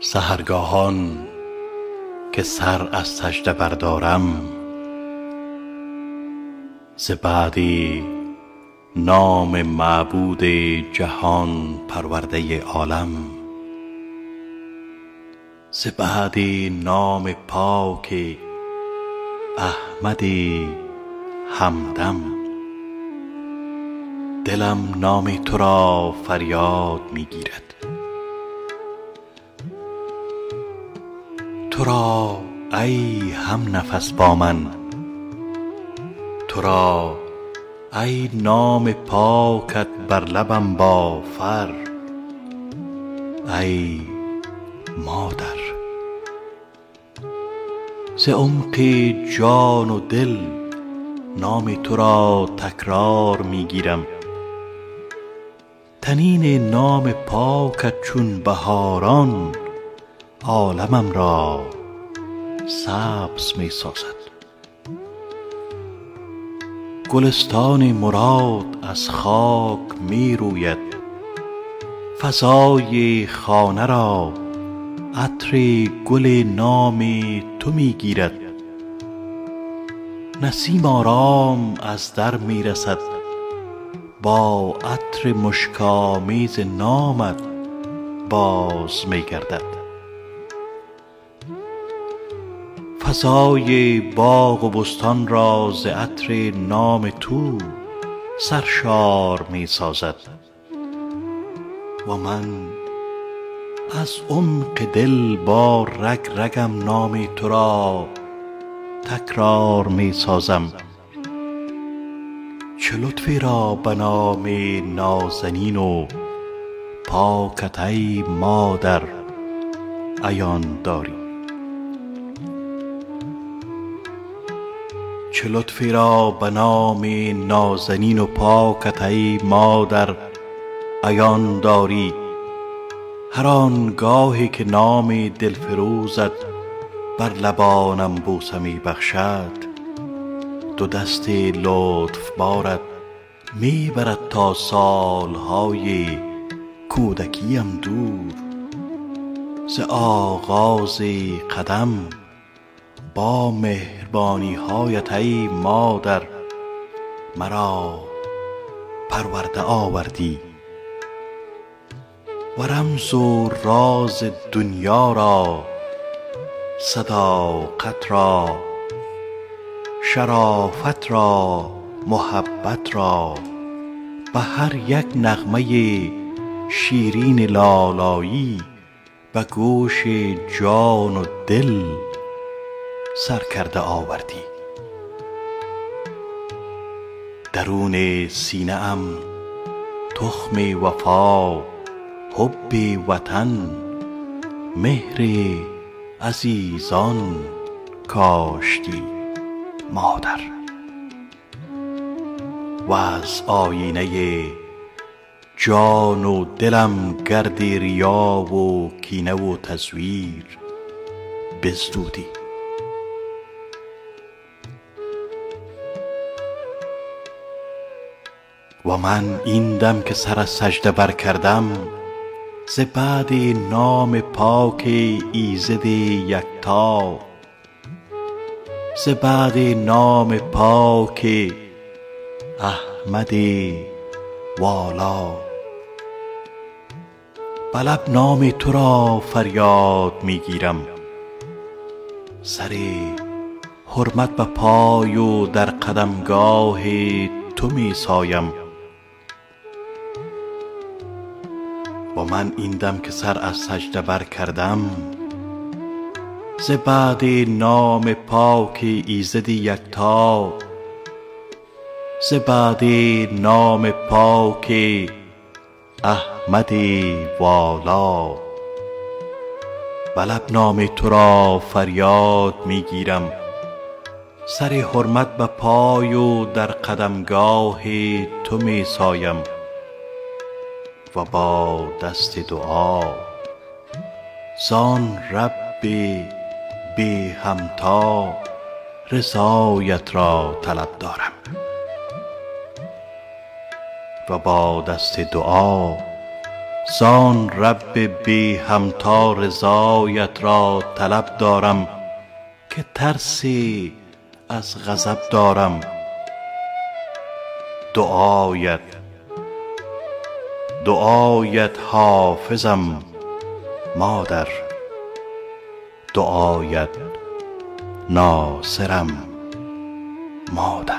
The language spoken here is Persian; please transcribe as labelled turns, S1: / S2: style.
S1: سحرگاهان که سر از سجده بردارم ز بعدی نام معبود جهان پرورده عالم ز بعدی نام پاک احمد همدم دلم نام تو را فریاد می گیرد تو را ای همنفس با من. تو را ای نام پاکت بر لبم با فر. ای مادر. ز عمق جان و دل نام تو را تکرار می گیرم طنین نام پاکت چون بهاران عالمم را سبز می سازد. گلستان مراد از خاک می روید. فضای خانه را عطر گل نام تو می گیرد. نسیم آرام از در می رسد. با عطر مشک آمیز نامت باز می گردد. فضای باغ و بستان را ز عطر نام تو سرشار می سازد. و من از عمق دل با رگ رگم نام تو را تکرار می سازم. چه لطفی را به نام نازنین و پاکت ای مادر عیان داری. چه لطفی را به نام نازنین و پاکت ای مادر عیان داری. هر آن گاهی که نام دلفروزت بر لبانم بوسه می بخشد دو دست لطف بارت می برد تا سال های کودکیم دور. ز آغاز قدم با مهربانی هایت ای مادر مرا پرورده آوردی. و رمز و راز دنیا را صداقت را شرافت را محبت را به هر یک نغمه شیرین لالایی به گوش جان و دل سر کرده آوردی. درون سینه ام تخم وفا حب وطن مهر عزیزان کاشتی مادر. وز آیینه جان و دلم گرد ریا و کینه و تزویر بزدودی و من این دم که سر از سجده برکردم ز بعد نام پاک ایزد یکتا. ز بعد نام پاک احمد والا. به لب نام تو را فریاد می گیرم سر حرمت به پای و در قدمگاه تو می سایم و من این دم که سر از سجده برکردم ز بعد نام پاک ایزد یکتا ز بعد نام پاک احمد والا. به لب نام تو را فریاد می گیرم سر حرمت به پای و در قدمگاه تو می سایم و با دست دعا. زان رب بی همتا رضایت را طلب دارم. و با دست دعا زان رب بی همتا رضایت را طلب دارم که ترسی از غضب دارم. دعایت دعایت حافظم مادر. دعایت ناصرم مادر.